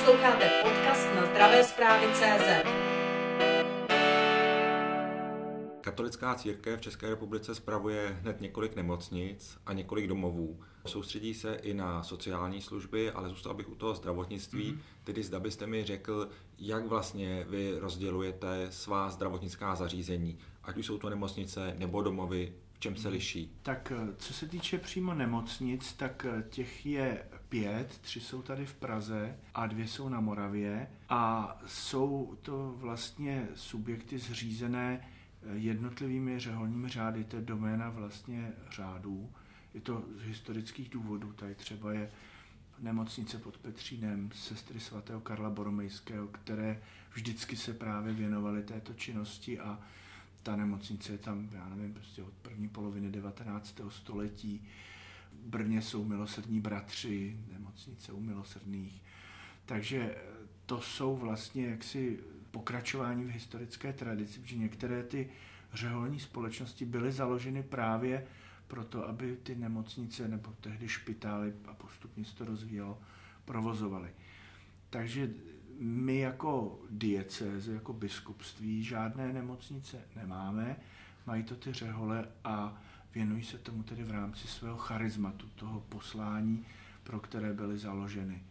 Posloucháte podcast na zdravé zprávy CZ. Katolická církev v České republice spravuje hned několik nemocnic a několik domovů. Soustředí se i na sociální služby, ale zůstal bych u toho zdravotnictví. Mm-hmm. Tedy zda byste mi řekl, jak vlastně vy rozdělujete svá zdravotnická zařízení, ať už jsou to nemocnice nebo domovy, v čem se mhm. liší? Tak eh, co se týče přímo nemocnic, tak eh, těch je pět, tři jsou tady v Praze a dvě jsou na Moravě a jsou to vlastně subjekty zřízené eh, jednotlivými řeholními řády, to je doména vlastně řádů. Je to z historických důvodů, tady třeba je nemocnice pod Petřínem, sestry svatého Karla Boromejského, které vždycky se právě věnovaly této činnosti a ta nemocnice je tam, já nevím, prostě od první poloviny 19. století. Brně jsou milosrdní bratři, nemocnice u milosrdných. Takže to jsou vlastně jaksi pokračování v historické tradici, protože některé ty řeholní společnosti byly založeny právě proto, aby ty nemocnice nebo tehdy špitály a postupně se to rozvíjelo, provozovaly. Takže my jako diecéze, jako biskupství žádné nemocnice nemáme, mají to ty řehole a věnují se tomu tedy v rámci svého charizmatu, toho poslání, pro které byly založeny.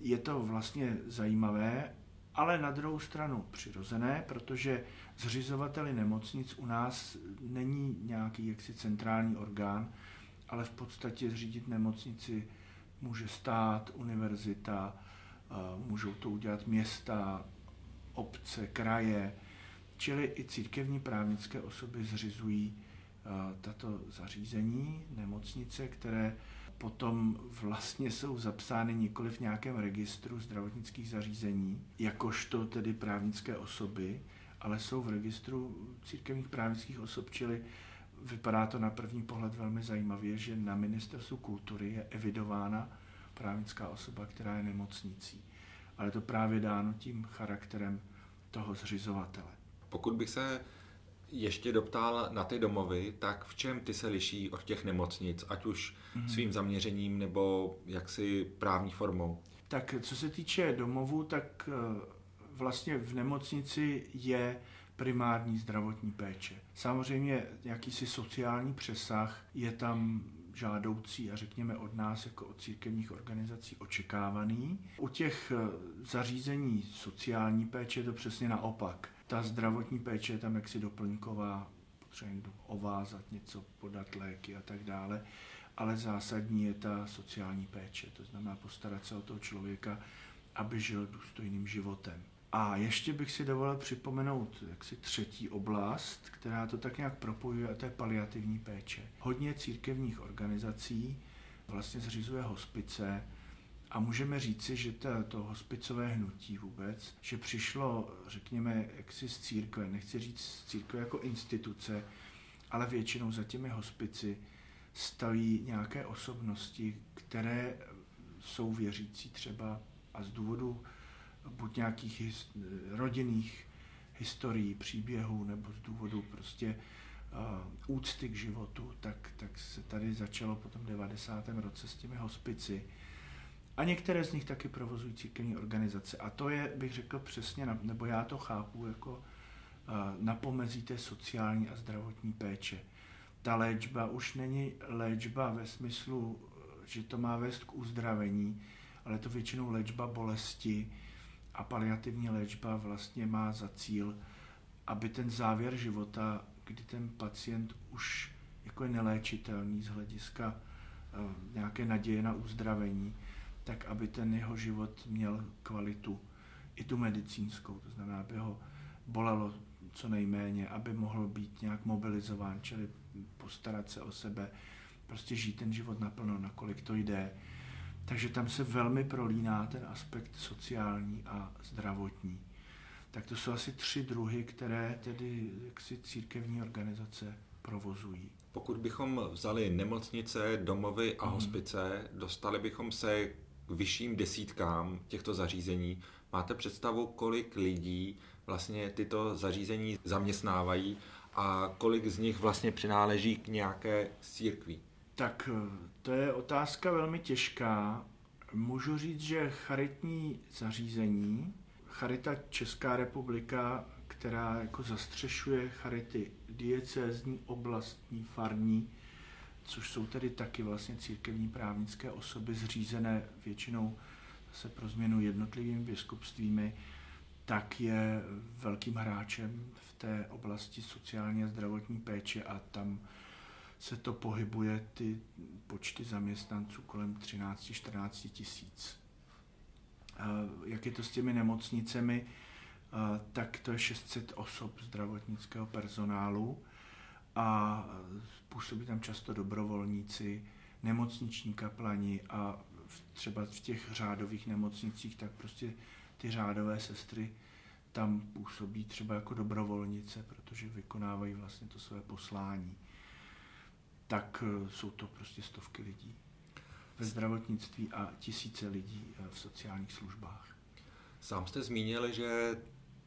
Je to vlastně zajímavé, ale na druhou stranu přirozené, protože zřizovateli nemocnic u nás není nějaký jaksi centrální orgán, ale v podstatě zřídit nemocnici může stát, univerzita, můžou to udělat města, obce, kraje, čili i církevní právnické osoby zřizují tato zařízení, nemocnice, které potom vlastně jsou zapsány nikoli v nějakém registru zdravotnických zařízení, jakožto tedy právnické osoby, ale jsou v registru církevních právnických osob, čili vypadá to na první pohled velmi zajímavě, že na ministerstvu kultury je evidována právnická osoba, která je nemocnicí. Ale to právě dáno tím charakterem toho zřizovatele. Pokud bych se ještě doptal na ty domovy, tak v čem ty se liší od těch nemocnic, ať už mm-hmm. svým zaměřením nebo jaksi právní formou? Tak co se týče domovů, tak eh, vlastně v nemocnici je primární zdravotní péče. Samozřejmě jakýsi sociální přesah je tam žádoucí a řekněme od nás jako od církevních organizací očekávaný. U těch eh, zařízení sociální péče je to přesně naopak. Ta zdravotní péče je tam jaksi doplňková, potřebujeme ovázat něco, podat léky a tak dále, ale zásadní je ta sociální péče, to znamená postarat se o toho člověka, aby žil důstojným životem. A ještě bych si dovolil připomenout jaksi třetí oblast, která to tak nějak propojuje, a to je paliativní péče. Hodně církevních organizací vlastně zřizuje hospice a můžeme říci, že to, to hospicové hnutí vůbec, že přišlo, řekněme, jaksi z církve, nechci říct z církve jako instituce, ale většinou za těmi hospici staví nějaké osobnosti, které jsou věřící třeba a z důvodu buď nějakých his, rodinných historií, příběhů, nebo z důvodu prostě uh, úcty k životu, tak, tak se tady začalo po tom 90. roce s těmi hospici. A některé z nich taky provozují církevní organizace. A to je, bych řekl přesně, nebo já to chápu jako uh, na pomezí té sociální a zdravotní péče. Ta léčba už není léčba ve smyslu, že to má vést k uzdravení, ale to většinou léčba bolesti, a paliativní léčba vlastně má za cíl, aby ten závěr života, kdy ten pacient už jako je neléčitelný z hlediska eh, nějaké naděje na uzdravení, tak aby ten jeho život měl kvalitu i tu medicínskou, to znamená, aby ho bolelo co nejméně, aby mohl být nějak mobilizován, čili postarat se o sebe, prostě žít ten život naplno, nakolik to jde takže tam se velmi prolíná ten aspekt sociální a zdravotní. Tak to jsou asi tři druhy, které tedy jaksi církevní organizace provozují. Pokud bychom vzali nemocnice, domovy a hmm. hospice, dostali bychom se k vyšším desítkám těchto zařízení. Máte představu, kolik lidí vlastně tyto zařízení zaměstnávají a kolik z nich vlastně přináleží k nějaké církvi? Tak eh, to je otázka velmi těžká. Můžu říct, že charitní zařízení, Charita Česká republika, která jako zastřešuje charity diecézní, oblastní, farní, což jsou tedy taky vlastně církevní právnické osoby zřízené většinou se pro změnu jednotlivými biskupstvími, tak je velkým hráčem v té oblasti sociální a zdravotní péče a tam se to pohybuje ty počty zaměstnanců kolem 13-14 tisíc. Jak je to s těmi nemocnicemi, tak to je 600 osob zdravotnického personálu a působí tam často dobrovolníci, nemocniční kaplani a třeba v těch řádových nemocnicích, tak prostě ty řádové sestry tam působí třeba jako dobrovolnice, protože vykonávají vlastně to své poslání. Tak e, jsou to prostě stovky lidí ve zdravotnictví a tisíce lidí e, v sociálních službách. Sám jste zmínil, že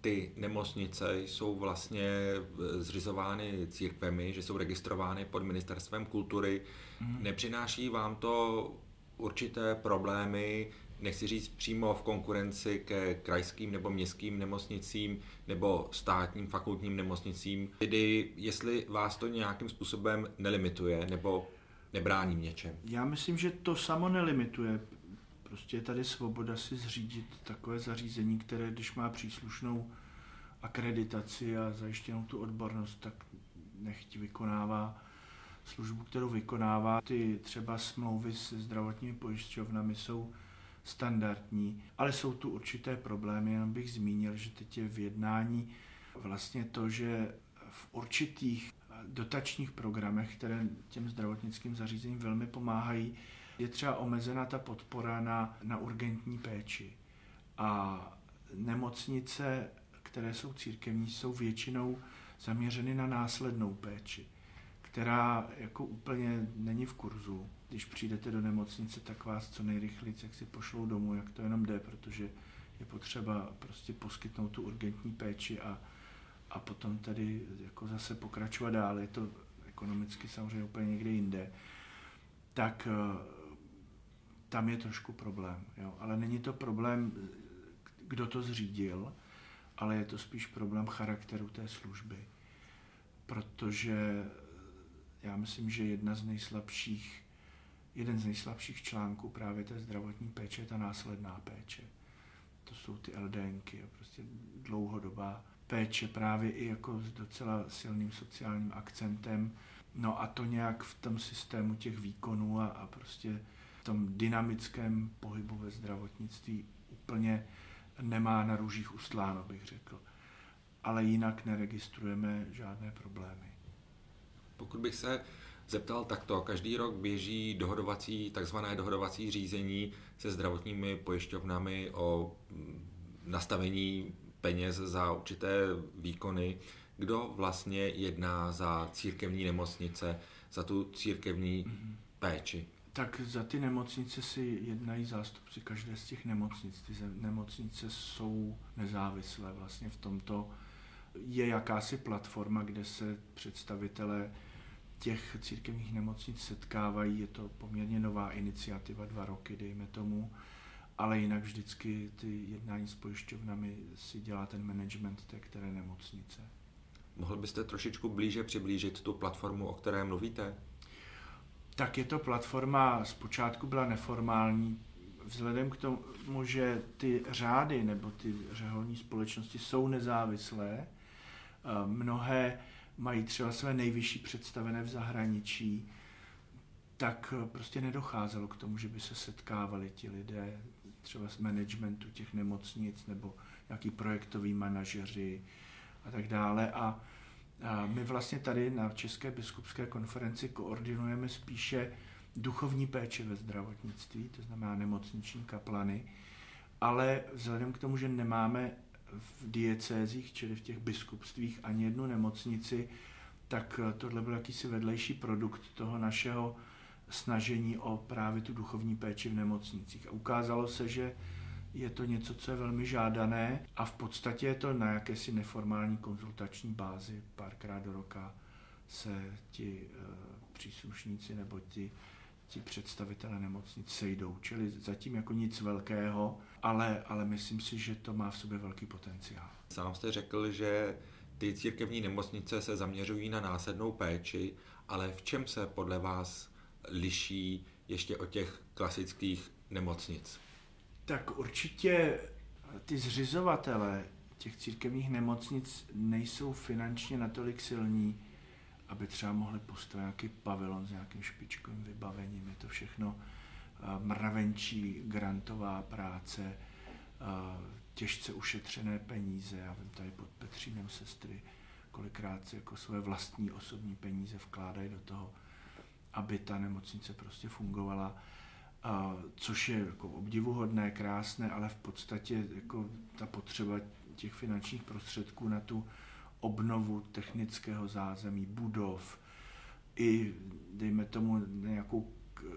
ty nemocnice jsou vlastně e, zřizovány církvemi, že jsou registrovány pod ministerstvem kultury. Mm. Nepřináší vám to určité problémy, nechci říct přímo v konkurenci ke krajským nebo městským nemocnicím nebo státním fakultním nemocnicím, tedy jestli vás to nějakým způsobem nelimituje nebo nebrání něčem? Já myslím, že to samo nelimituje. Prostě je tady svoboda si zřídit takové zařízení, které když má příslušnou akreditaci a zajištěnou tu odbornost, tak nechť vykonává službu, kterou vykonává. Ty třeba smlouvy se zdravotními pojišťovnami jsou standardní, ale jsou tu určité problémy, jenom bych zmínil, že teď je v jednání vlastně to, že v určitých dotačních programech, které těm zdravotnickým zařízením velmi pomáhají, je třeba omezena ta podpora na, na urgentní péči. A nemocnice, které jsou církevní, jsou většinou zaměřeny na následnou péči která jako úplně není v kurzu. Když přijdete do nemocnice, tak vás co nejrychleji jak si pošlou domů, jak to jenom jde, protože je potřeba prostě poskytnout tu urgentní péči a, a potom tady jako zase pokračovat dál. Je to ekonomicky samozřejmě úplně někde jinde. Tak eh, tam je trošku problém. Jo? Ale není to problém, kdo to zřídil, ale je to spíš problém charakteru té služby. Protože já myslím, že jedna z nejslabších, jeden z nejslabších článků právě té zdravotní péče je ta následná péče. To jsou ty LDNky, prostě dlouhodobá péče právě i jako s docela silným sociálním akcentem. No a to nějak v tom systému těch výkonů a, a prostě v tom dynamickém pohybu ve zdravotnictví úplně nemá na růžích ustláno, bych řekl. Ale jinak neregistrujeme žádné problémy. Pokud bych se zeptal takto, každý rok běží dohodovací, takzvané dohodovací řízení se zdravotními pojišťovnami o nastavení peněz za určité výkony. Kdo vlastně jedná za církevní nemocnice, za tu církevní mm-hmm. péči? Tak za ty nemocnice si jednají zástupci každé z těch nemocnic. Ty nemocnice jsou nezávislé vlastně v tomto. Je jakási platforma, kde se představitelé těch církevních nemocnic setkávají. Je to poměrně nová iniciativa, dva roky, dejme tomu, ale jinak vždycky ty jednání s pojišťovnami si dělá ten management té které nemocnice. Mohl byste trošičku blíže přiblížit tu platformu, o které mluvíte? Tak je to platforma, zpočátku byla neformální, vzhledem k tomu, že ty řády nebo ty řeholní společnosti jsou nezávislé, eh, mnohé mají třeba své nejvyšší představené v zahraničí, tak eh, prostě nedocházelo k tomu, že by se setkávali ti lidé třeba z managementu těch nemocnic nebo nějaký projektoví manažeři a tak dále. A, a my vlastně tady na České biskupské konferenci koordinujeme spíše duchovní péče ve zdravotnictví, to znamená nemocniční kaplany, ale vzhledem k tomu, že nemáme v diecézích, čili v těch biskupstvích, ani jednu nemocnici, tak tohle byl jakýsi vedlejší produkt toho našeho snažení o právě tu duchovní péči v nemocnicích. A ukázalo se, že je to něco, co je velmi žádané a v podstatě je to na jakési neformální konzultační bázi. Párkrát do roka se ti e, příslušníci nebo ti, ti představitelé nemocnic sejdou. Čili zatím jako nic velkého, ale, ale myslím si, že to má v sobě velký potenciál. Sám jste řekl, že ty církevní nemocnice se zaměřují na následnou péči, ale v čem se podle vás liší ještě od těch klasických nemocnic? Tak určitě ty zřizovatele těch církevních nemocnic nejsou finančně natolik silní, aby třeba mohli postavit nějaký pavilon s nějakým špičkovým vybavením. Je to všechno eh, mravenčí grantová práce, eh, těžce ušetřené peníze. Já vím tady pod Petřínem sestry, kolikrát si jako své vlastní osobní peníze vkládají do toho, aby ta nemocnice prostě fungovala. Což je jako obdivuhodné, krásné, ale v podstatě jako ta potřeba těch finančních prostředků na tu obnovu technického zázemí, budov, i, dejme tomu, nějakou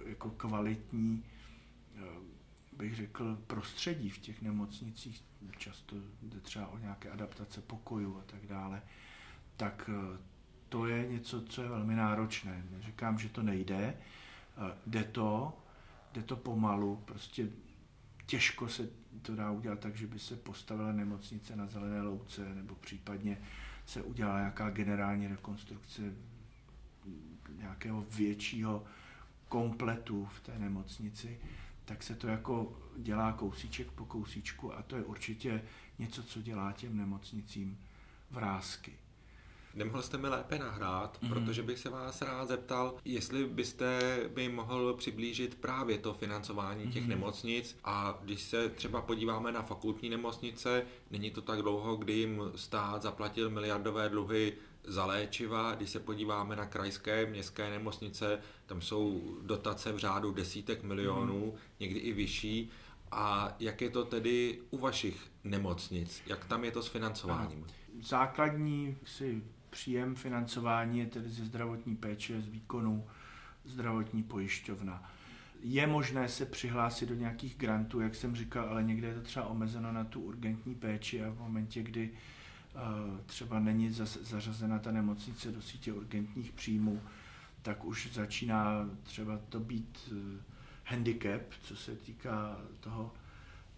jako kvalitní, eh, bych řekl, prostředí v těch nemocnicích, často jde třeba o nějaké adaptace pokojů a tak dále, tak eh, to je něco, co je velmi náročné. Neříkám, že to nejde, eh, jde to, jde to pomalu, prostě těžko se to dá udělat tak, že by se postavila nemocnice na zelené louce, nebo případně se udělala nějaká generální rekonstrukce nějakého většího kompletu v té nemocnici, tak se to jako dělá kousíček po kousíčku a to je určitě něco, co dělá těm nemocnicím vrázky. Nemohl jste mi lépe nahrát, mm. protože bych se vás rád zeptal, jestli byste mi mohl přiblížit právě to financování těch mm. nemocnic a když se třeba podíváme na fakultní nemocnice, není to tak dlouho, kdy jim stát zaplatil miliardové dluhy za léčiva, když se podíváme na krajské městské nemocnice, tam jsou dotace v řádu desítek milionů, mm. někdy i vyšší. A jak je to tedy u vašich nemocnic? Jak tam je to s financováním? Základní si příjem financování je tedy ze zdravotní péče, z výkonu zdravotní pojišťovna. Je možné se přihlásit do nějakých grantů, jak jsem říkal, ale někde je to třeba omezeno na tu urgentní péči a v momentě, kdy uh, třeba není zařazena ta nemocnice do sítě urgentních příjmů, tak už začíná třeba to být uh, handicap, co se týká toho,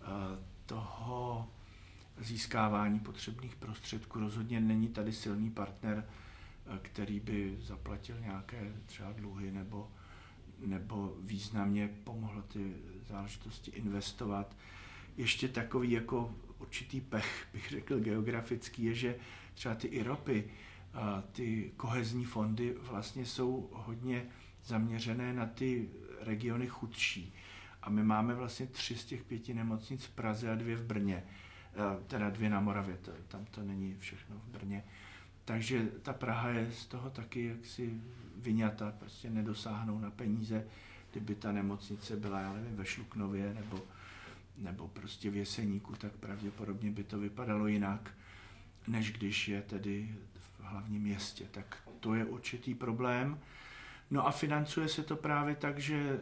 uh, toho získávání potřebných prostředků. Rozhodně není tady silný partner, eh, který by zaplatil nějaké třeba dluhy nebo, nebo významně pomohl ty záležitosti investovat. Ještě takový jako určitý pech, bych řekl, geografický, je, že třeba ty IROPy, ty kohezní fondy vlastně jsou hodně zaměřené na ty regiony chudší. A my máme vlastně tři z těch pěti nemocnic v Praze a dvě v Brně teda dvě na Moravě, to, tam to není všechno v Brně. Takže ta Praha je z toho taky jaksi vyňata, prostě nedosáhnou na peníze, kdyby ta nemocnice byla, já nevím, ve Šluknově nebo, nebo prostě v Jeseníku, tak pravděpodobně by to vypadalo jinak, než když je tedy v hlavním městě. Tak to je určitý problém. No a financuje se to právě tak, že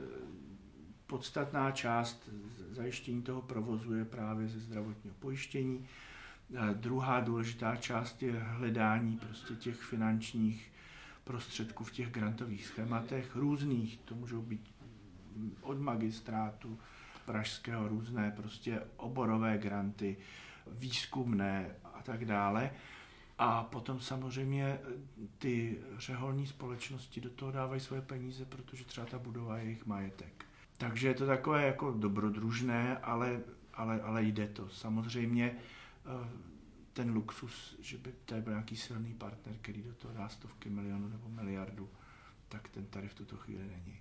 podstatná část zajištění toho provozu je právě ze zdravotního pojištění. Druhá důležitá část je hledání prostě těch finančních prostředků v těch grantových schématech různých, to můžou být od magistrátu pražského různé prostě oborové granty, výzkumné a tak dále. A potom samozřejmě ty řeholní společnosti do toho dávají svoje peníze, protože třeba ta budova je jejich majetek. Takže je to takové jako dobrodružné, ale, ale, ale jde to. Samozřejmě eh, ten luxus, že by to byl nějaký silný partner, který do toho dá stovky milionů nebo miliardu, tak ten tady v tuto chvíli není.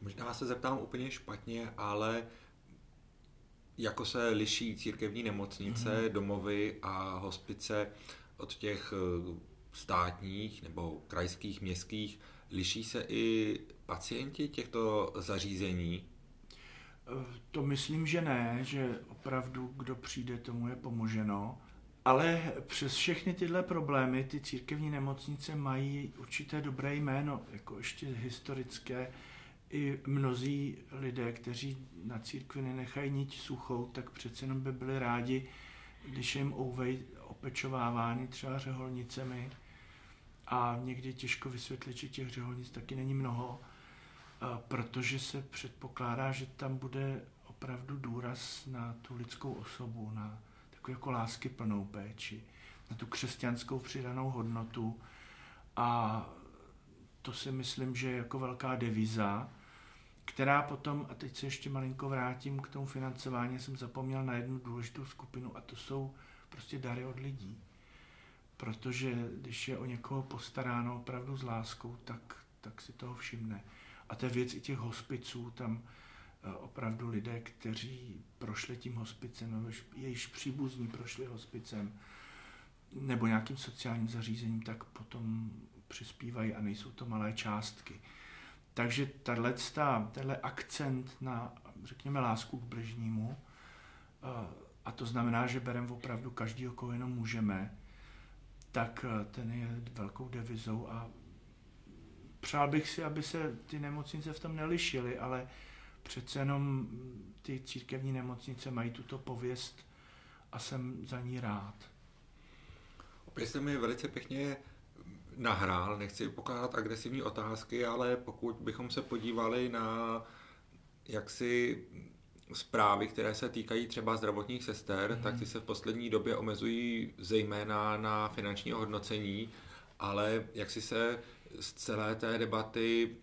Možná se zeptám úplně špatně, ale jako se liší církevní nemocnice, mm-hmm. domovy a hospice od těch eh, státních nebo krajských, městských, liší se i pacienti těchto zařízení? To myslím, že ne, že opravdu kdo přijde, tomu je pomoženo. Ale přes všechny tyhle problémy ty církevní nemocnice mají určité dobré jméno, jako ještě historické. I mnozí lidé, kteří na církvi nenechají nic suchou, tak přece jenom by byli rádi, když jim ouvej opečovávány třeba řeholnicemi. A někdy těžko vysvětlit, že těch řeholnic taky není mnoho protože se předpokládá, že tam bude opravdu důraz na tu lidskou osobu, na takovou jako lásky plnou péči, na tu křesťanskou přidanou hodnotu a to si myslím, že je jako velká deviza, která potom, a teď se ještě malinko vrátím k tomu financování, jsem zapomněl na jednu důležitou skupinu a to jsou prostě dary od lidí. Protože když je o někoho postaráno opravdu s láskou, tak, tak si toho všimne. A to je věc i těch hospiců, tam eh, opravdu lidé, kteří prošli tím hospicem, nebo jejichž příbuzní prošli hospicem, nebo nějakým sociálním zařízením, tak potom přispívají a nejsou to malé částky. Takže tenhle akcent na, řekněme, lásku k bližnímu, eh, a to znamená, že bereme opravdu každý, koho jenom můžeme, tak eh, ten je velkou devizou a přál bych si, aby se ty nemocnice v tom nelišily, ale přece jenom ty církevní nemocnice mají tuto pověst a jsem za ní rád. Opět jste mi velice pěkně nahrál, nechci pokládat agresivní otázky, ale pokud bychom se podívali na jaksi zprávy, které se týkají třeba zdravotních sester, mm-hmm. tak ty se v poslední době omezují zejména na finanční hodnocení, ale jak si se z celé té debaty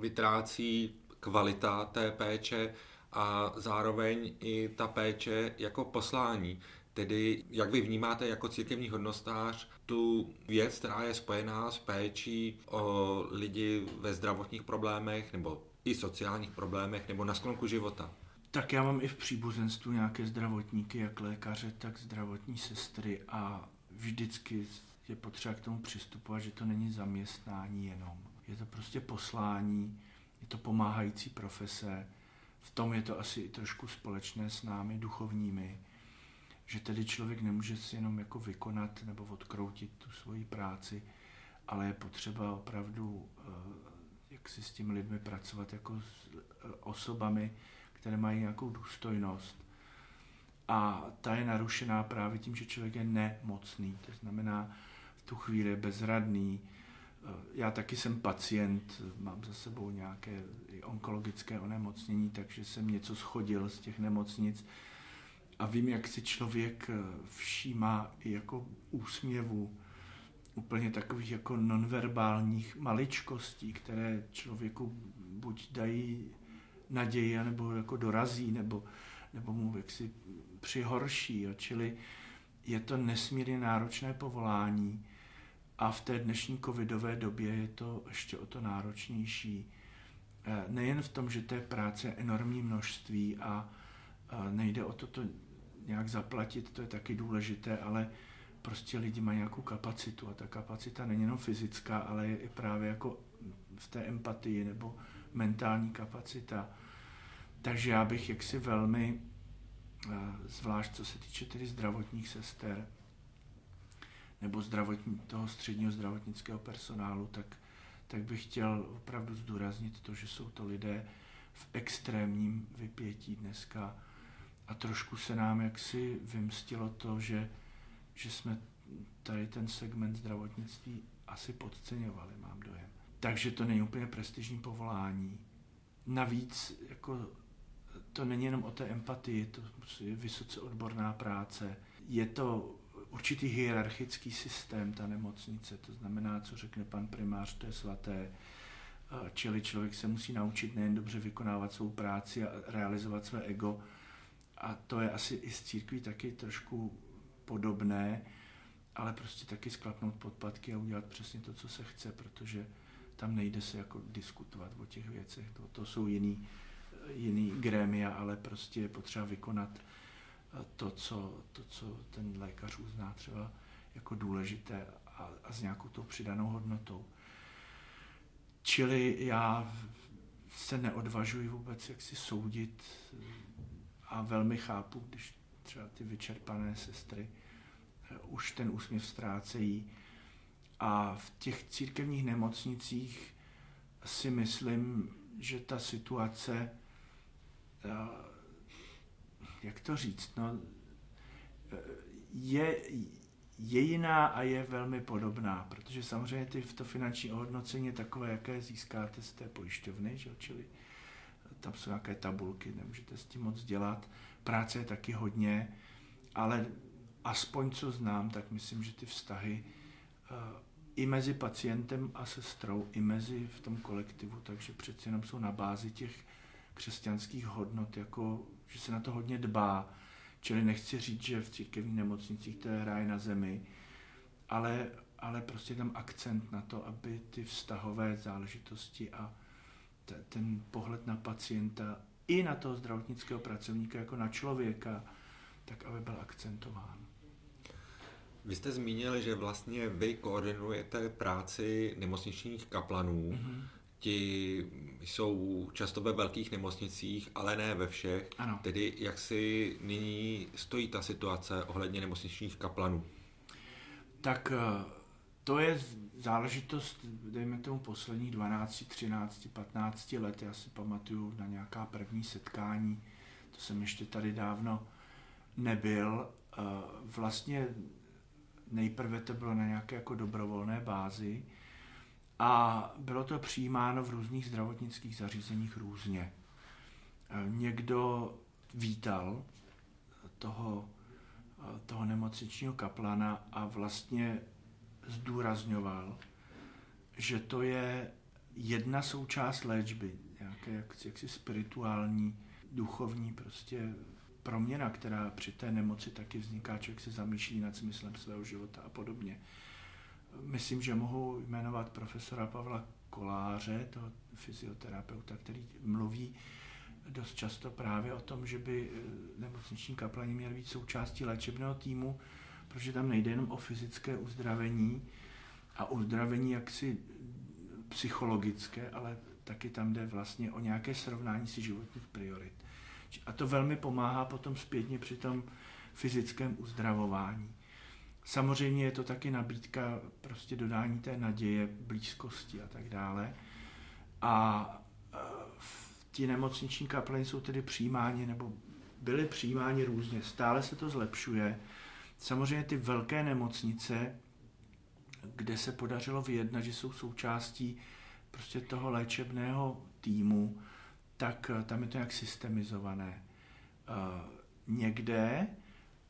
vytrácí kvalita té péče a zároveň i ta péče jako poslání. Tedy jak vy vnímáte jako církevní hodnostář tu věc, která je spojená s péčí o lidi ve zdravotních problémech nebo i sociálních problémech nebo na sklonku života? Tak já mám i v příbuzenstvu nějaké zdravotníky, jak lékaře, tak zdravotní sestry a vždycky je potřeba k tomu přistupovat, že to není zaměstnání jenom. Je to prostě poslání, je to pomáhající profese, v tom je to asi i trošku společné s námi duchovními, že tedy člověk nemůže si jenom jako vykonat nebo odkroutit tu svoji práci, ale je potřeba opravdu eh, jak si s těmi lidmi pracovat jako s eh, osobami, které mají nějakou důstojnost. A ta je narušená právě tím, že člověk je nemocný, to znamená v tu chvíli je bezradný. Já taky jsem pacient, mám za sebou nějaké onkologické onemocnění, takže jsem něco schodil z těch nemocnic a vím, jak si člověk eh, všímá i jako úsměvu úplně takových jako nonverbálních maličkostí, které člověku buď dají naději, nebo jako dorazí, nebo, nebo mu jaksi přihorší. Jo. Čili je to nesmírně náročné povolání a v té dnešní covidové době je to ještě o to náročnější. Eh, nejen v tom, že té práce je enormní množství a nejde o to, to nějak zaplatit, to je taky důležité, ale prostě lidi mají nějakou kapacitu a ta kapacita není jenom fyzická, ale je i právě jako v té empatii nebo mentální kapacita. Takže já bych jaksi velmi, eh, zvlášť co se týče tedy zdravotních sester nebo zdravotní, toho středního zdravotnického personálu, tak, tak bych chtěl opravdu zdůraznit to, že jsou to lidé v extrémním vypětí dneska, a trošku se nám jaksi vymstilo to, že, že jsme tady ten segment zdravotnictví asi podceňovali, mám dojem. Takže to není úplně prestižní povolání. Navíc jako, to není jenom o té empatii, to je vysoce odborná práce. Je to určitý hierarchický systém, ta nemocnice, to znamená, co řekne pan primář, to je svaté. Čili člověk se musí naučit nejen dobře vykonávat svou práci a realizovat své ego, a to je asi i z církví taky trošku podobné, ale prostě taky sklapnout podpatky a udělat přesně to, co se chce, protože tam nejde se jako diskutovat o těch věcech. To, to jsou jiný, jiný grémia, ale prostě je potřeba vykonat to co, to, co ten lékař uzná třeba jako důležité a, a s nějakou tou přidanou hodnotou. Čili já se neodvažuji vůbec jak si soudit a velmi chápu, když třeba ty vyčerpané sestry eh, už ten úsměv ztrácejí. A v těch církevních nemocnicích si myslím, že ta situace, eh, jak to říct, no, eh, je, je jiná a je velmi podobná, protože samozřejmě ty, to finanční ohodnocení je takové, jaké získáte z té pojišťovny, že? čili tam jsou nějaké tabulky, nemůžete s tím moc dělat. Práce je taky hodně, ale aspoň co znám, tak myslím, že ty vztahy uh, i mezi pacientem a sestrou, i mezi v tom kolektivu, takže přeci jenom jsou na bázi těch křesťanských hodnot, jako že se na to hodně dbá. Čili nechci říct, že v církevních nemocnicích to je ráj na zemi, ale, ale prostě tam akcent na to, aby ty vztahové záležitosti a te, ten pohled na pacienta i na toho zdravotnického pracovníka jako na člověka, tak aby byl akcentován. Vy jste zmínil, že vlastně vy koordinujete práci nemocničních kaplanů. Mm-hmm. Ti jsou často ve velkých nemocnicích, ale ne ve všech. Ano. Tedy jak si nyní stojí ta situace ohledně nemocničních kaplanů? Tak eh, to je záležitost, dejme tomu, posledních 12, 13, 15 let. Já si pamatuju na nějaká první setkání, to jsem ještě tady dávno nebyl. Eh, vlastně nejprve to bylo na nějaké jako dobrovolné bázi a bylo to přijímáno v různých zdravotnických zařízeních různě. Eh, někdo vítal toho, eh, toho nemocničního kaplana a vlastně zdůrazňoval, že to je jedna součást léčby, nějaké jaksi, jaksi spirituální, duchovní prostě proměna, která při té nemoci taky vzniká, člověk se zamýšlí nad smyslem svého života a podobně. Myslím, že mohu jmenovat profesora Pavla Koláře, toho fyzioterapeuta, který mluví dost často právě o tom, že by eh, nemocniční kaplani měly být součástí léčebného týmu, protože tam nejde jenom o fyzické uzdravení a uzdravení jaksi psychologické, ale taky tam jde vlastně o nějaké srovnání si životních priorit. A to velmi pomáhá potom zpětně při tom fyzickém uzdravování. Samozřejmě je to taky nabídka prostě dodání té naděje, blízkosti a tak dále. A e, ti nemocniční kapleny jsou tedy přijímáni nebo byly přijímáni různě. Stále se to zlepšuje. Samozřejmě ty velké nemocnice, kde se podařilo vyjednat, že jsou součástí prostě toho léčebného týmu, tak eh, tam je to nějak systemizované. Eh, někde,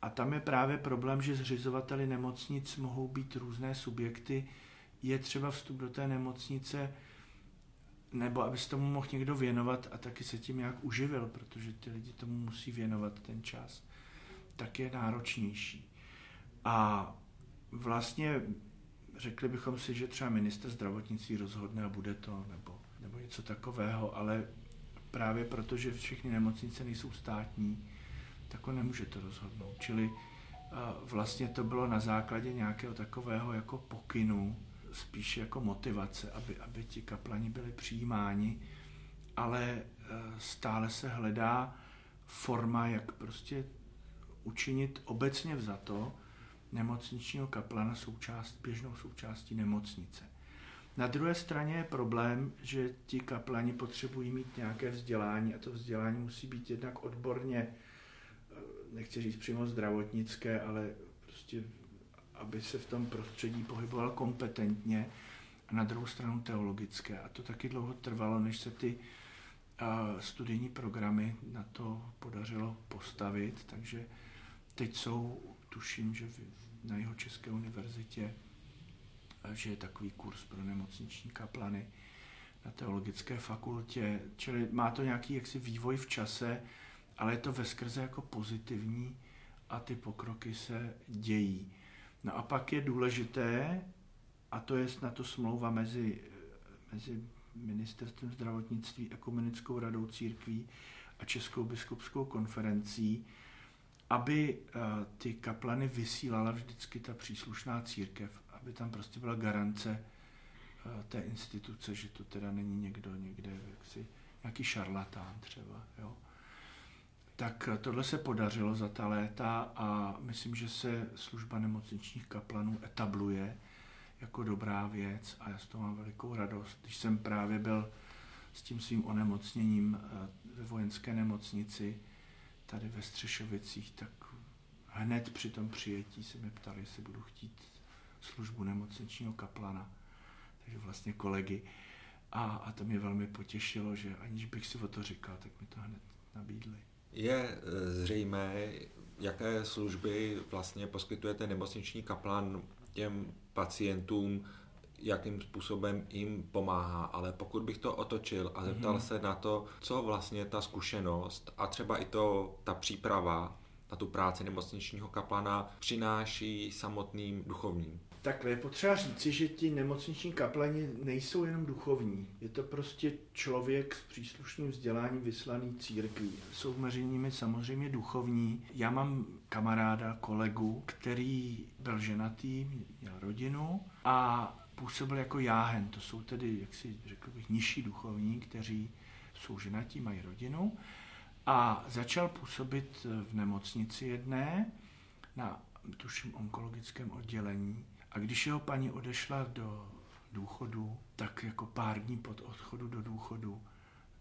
a tam je právě problém, že zřizovateli nemocnic mohou být různé subjekty, je třeba vstup do té nemocnice, nebo aby se tomu mohl někdo věnovat a taky se tím nějak uživil, protože ty lidi tomu musí věnovat ten čas, tak je náročnější. A vlastně řekli bychom si, že třeba minister zdravotnictví rozhodne a bude to, nebo, nebo něco takového, ale právě proto, že všechny nemocnice nejsou státní, tak on nemůže to rozhodnout. Čili vlastně to bylo na základě nějakého takového jako pokynu, spíše jako motivace, aby, aby ti kaplani byli přijímáni, ale e, stále se hledá forma, jak prostě učinit obecně vzato nemocničního kaplana součást, běžnou součástí nemocnice. Na druhé straně je problém, že ti kaplani potřebují mít nějaké vzdělání a to vzdělání musí být jednak odborně, eh, nechci říct přímo zdravotnické, ale prostě, aby se v tom prostředí pohyboval kompetentně a na druhou stranu teologické. A to taky dlouho trvalo, než se ty studijní programy na to podařilo postavit, takže teď jsou, tuším, že na jeho České univerzitě že je takový kurz pro nemocniční kaplany na teologické fakultě, čili má to nějaký jaksi vývoj v čase, ale je to ve skrze jako pozitivní a ty pokroky se dějí. No a pak je důležité, a to je na to smlouva mezi, mezi ministerstvem zdravotnictví, ekumenickou radou církví a Českou biskupskou konferencí, aby eh, ty kaplany vysílala vždycky ta příslušná církev aby tam prostě byla garance eh, té instituce, že to teda není někdo někde, jaksi, nějaký šarlatán třeba, jo. Tak eh, tohle se podařilo za ta léta a myslím, že se služba nemocničních kaplanů etabluje jako dobrá věc a já z toho mám velikou radost. Když jsem právě byl s tím svým onemocněním eh, ve vojenské nemocnici tady ve Střešovicích, tak hned při tom přijetí se mě ptali, jestli budu chtít službu nemocničního kaplana, takže vlastně kolegy. A, a to mě velmi potěšilo, že aniž bych si o to říkal, tak mi to hned nabídli. Je e, zřejmé, jaké služby vlastně poskytujete nemocniční kaplan těm pacientům, jakým způsobem jim pomáhá, ale pokud bych to otočil a zeptal mm-hmm. se na to, co vlastně ta zkušenost a třeba i to, ta příprava na tu práci nemocničního kaplana přináší samotným duchovním. Takhle je potřeba říci, že ti nemocniční kaplani nejsou jenom duchovní. Je to prostě člověk s příslušným vzděláním vyslaný církví. Jsou mezi nimi samozřejmě duchovní. Já mám kamaráda, kolegu, který byl ženatý, měl rodinu a působil jako jáhen. To jsou tedy, jak si řekl bych, nižší duchovní, kteří jsou ženatí, mají rodinu. A začal působit v nemocnici jedné na, tuším, onkologickém oddělení. A když jeho paní odešla do důchodu, tak jako pár dní pod odchodu do důchodu,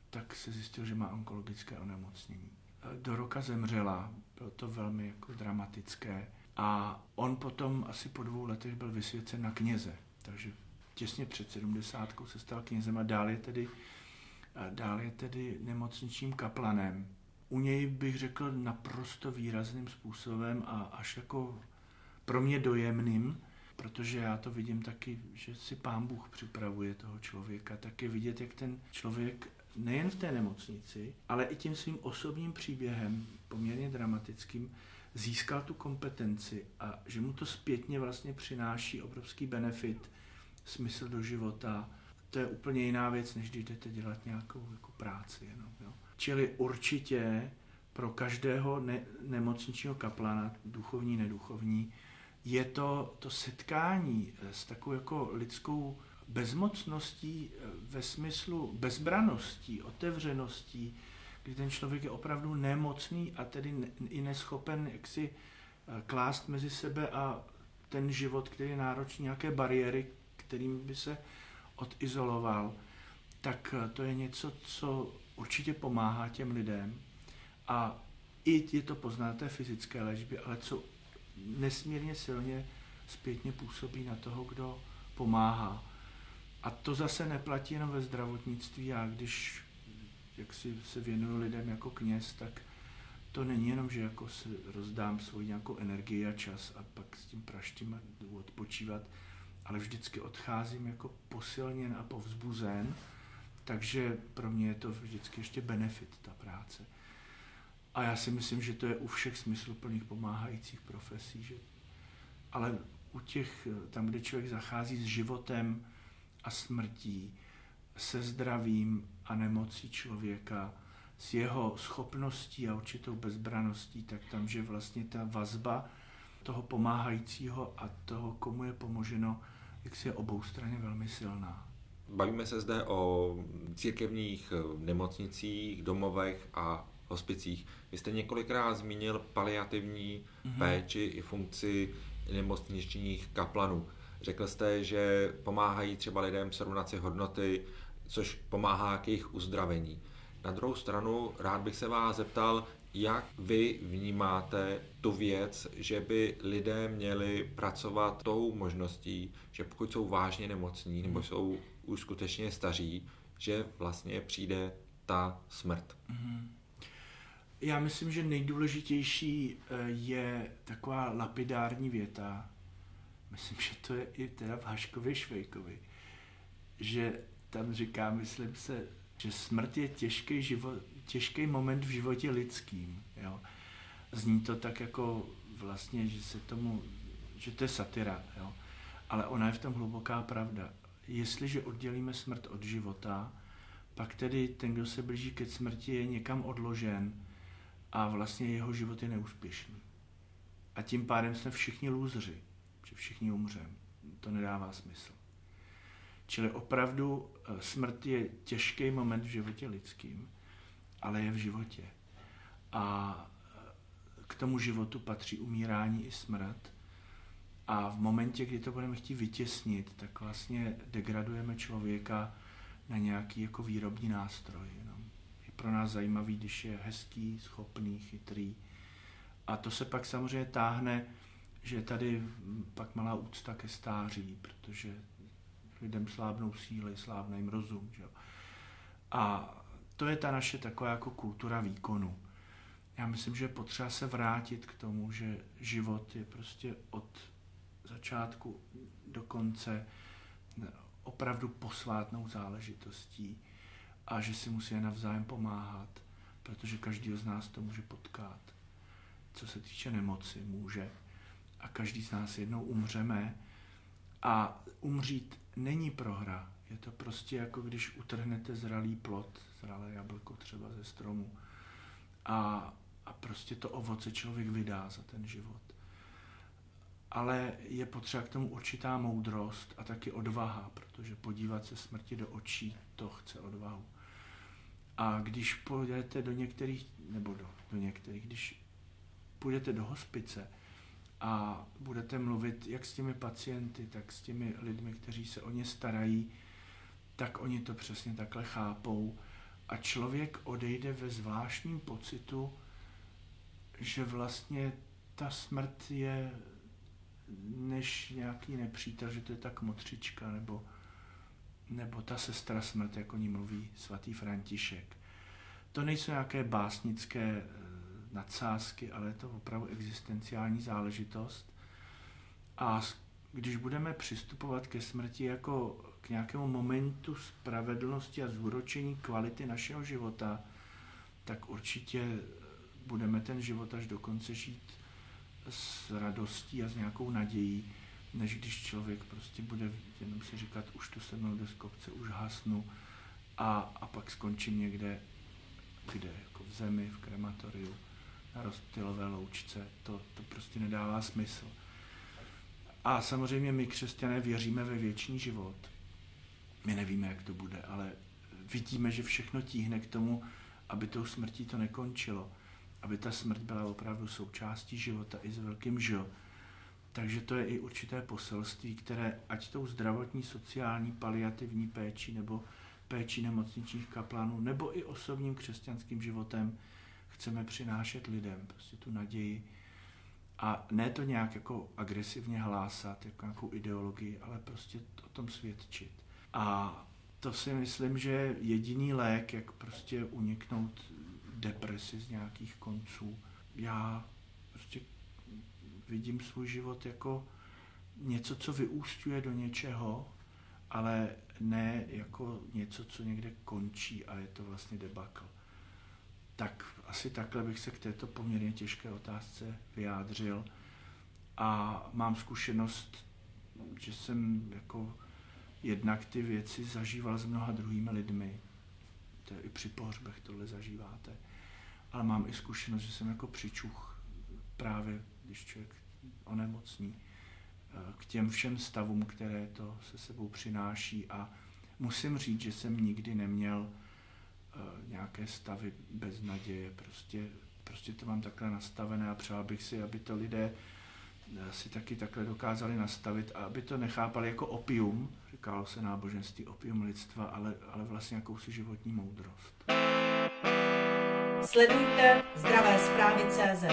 tak se zjistil, že má onkologické onemocnění. Do roka zemřela, bylo to velmi jako dramatické. A on potom asi po dvou letech byl vysvěcen na kněze. Takže těsně před sedmdesátkou se stal knězem a dál je tedy, dál je tedy nemocničním kaplanem. U něj bych řekl naprosto výrazným způsobem a až jako pro mě dojemným, protože já to vidím taky, že si pán Bůh připravuje toho člověka, tak je vidět, jak ten člověk nejen v té nemocnici, ale i tím svým osobním příběhem, poměrně dramatickým, získal tu kompetenci a že mu to zpětně vlastně přináší obrovský benefit, smysl do života. To je úplně jiná věc, než když jdete dělat nějakou jako práci. Jenom, jo. Čili určitě pro každého ne- nemocničního kaplana, duchovní, neduchovní, je to, to setkání s takovou jako lidskou bezmocností ve smyslu bezbraností, otevřeností, kdy ten člověk je opravdu nemocný a tedy i neschopen jaksi eh, klást mezi sebe a ten život, který je náročný, nějaké bariéry, kterým by se odizoloval, tak eh, to je něco, co určitě pomáhá těm lidem. A i je to poznat té fyzické léčby, ale co nesmírně silně zpětně působí na toho, kdo pomáhá. A to zase neplatí jenom ve zdravotnictví. Já když jak si se věnuju lidem jako kněz, tak to není jenom, že jako se rozdám svoji nějakou energii a čas a pak s tím praštím a jdu odpočívat, ale vždycky odcházím jako posilněn a povzbuzen, takže pro mě je to vždycky ještě benefit, ta práce. A já si myslím, že to je u všech smysluplných pomáhajících profesí, že ale u těch, tam, kde člověk zachází s životem a smrtí, se zdravím a nemocí člověka, s jeho schopností a určitou bezbraností, tak tam, že vlastně ta vazba toho pomáhajícího a toho, komu je pomoženo, jak si je obou straně velmi silná. Bavíme se zde o církevních nemocnicích, domovech a hospicích. Vy jste několikrát zmínil paliativní mm-hmm. péči i funkci nemocničních kaplanů. Řekl jste, že pomáhají třeba lidem srovnat si hodnoty, což pomáhá k jejich uzdravení. Na druhou stranu rád bych se vás zeptal, jak vy vnímáte tu věc, že by lidé měli pracovat tou možností, že pokud jsou vážně nemocní nebo jsou už skutečně staří, že vlastně přijde ta smrt? Mhm. Já myslím, že nejdůležitější eh, je taková lapidární věta. Myslím, že to je i teda v Haškově Švejkovi, že tam říká, myslím se, že smrt je těžký, život, těžký moment v životě lidským. Jo. Zní to tak jako vlastně, že se tomu, že to je satira, jo. ale ona je v tom hluboká pravda. Jestliže oddělíme smrt od života, pak tedy ten, kdo se blíží ke smrti, je někam odložen a vlastně jeho život je neúspěšný. A tím pádem jsme všichni lůzři, že všichni umřeme. To nedává smysl. Čili opravdu eh, smrt je těžký moment v životě lidským, ale je v životě. A eh, k tomu životu patří umírání i smrt. A v momentě, kdy to budeme chtít vytěsnit, tak vlastně degradujeme člověka na nějaký jako výrobní nástroj. No. Pro nás zajímavý, když je hezký, schopný, chytrý, A to se pak samozřejmě táhne, že je tady pak malá úcta ke stáří, protože lidem slábnou síly, slábne jim rozum. Že? A to je ta naše taková jako kultura výkonu. Já myslím, že potřeba se vrátit k tomu, že život je prostě od začátku do konce opravdu posvátnou záležitostí a že si musí navzájem pomáhat, protože každý z nás to může potkat. Co se týče nemoci, může. A každý z nás jednou umřeme a umřít není prohra. Je to prostě jako když utrhnete zralý plot, zralé jablko třeba ze stromu a, a prostě to ovoce člověk vydá za ten život. Ale je potřeba k tomu určitá moudrost a taky odvaha, protože podívat se smrti do očí, to chce odvahu. A když půjdete do některých, nebo do, do některých, když půjdete do hospice a budete mluvit jak s těmi pacienty, tak s těmi lidmi, kteří se o ně starají, tak oni to přesně takhle chápou. A člověk odejde ve zvláštním pocitu, že vlastně ta smrt je než nějaký nepřítel, že to je tak motřička, nebo, nebo ta sestra smrt, jak o ní mluví svatý František. To nejsou nějaké básnické eh, nadsázky, ale je to opravdu existenciální záležitost. A když budeme přistupovat ke smrti jako k nějakému momentu spravedlnosti a zúročení kvality našeho života, tak určitě budeme ten život až do konce žít s radostí a s nějakou nadějí, než když člověk prostě bude jenom si říkat, už tu se mnou do skopce, už hasnu a, a pak skončím někde, kde, jako v zemi, v krematoriu, na rozptylové loučce. To, to prostě nedává smysl. A samozřejmě my křesťané věříme ve věčný život. My nevíme, jak to bude, ale vidíme, že všechno tíhne k tomu, aby tou smrtí to nekončilo. Aby ta smrt byla opravdu součástí života i s velkým žil. Takže to je i určité poselství, které ať tou zdravotní, sociální, paliativní péči nebo péči nemocničních kaplánů nebo i osobním křesťanským životem chceme přinášet lidem, prostě tu naději, a ne to nějak jako agresivně hlásat, jako nějakou ideologii, ale prostě o tom svědčit. A to si myslím, že je jediný lék, jak prostě uniknout depresi z nějakých konců. Já vidím svůj život jako něco, co vyústňuje do něčeho, ale ne jako něco, co někde končí a je to vlastně debakl. Tak asi takhle bych se k této poměrně těžké otázce vyjádřil. A mám zkušenost, že jsem jako jednak ty věci zažíval s mnoha druhými lidmi. To je i při pohřbech tohle zažíváte. Ale mám i zkušenost, že jsem jako přičuch právě, když člověk onemocní, eh, k těm všem stavům, které to se sebou přináší. A musím říct, že jsem nikdy neměl Eh, nějaké stavy bez naděje. Prostě, prostě to mám takhle nastavené a přál bych si, aby to lidé eh, si taky takhle dokázali nastavit a aby to nechápali jako opium, říkalo se náboženství opium lidstva, ale, ale vlastně jakousi životní moudrost. Sledujte zdravé zprávy CZ.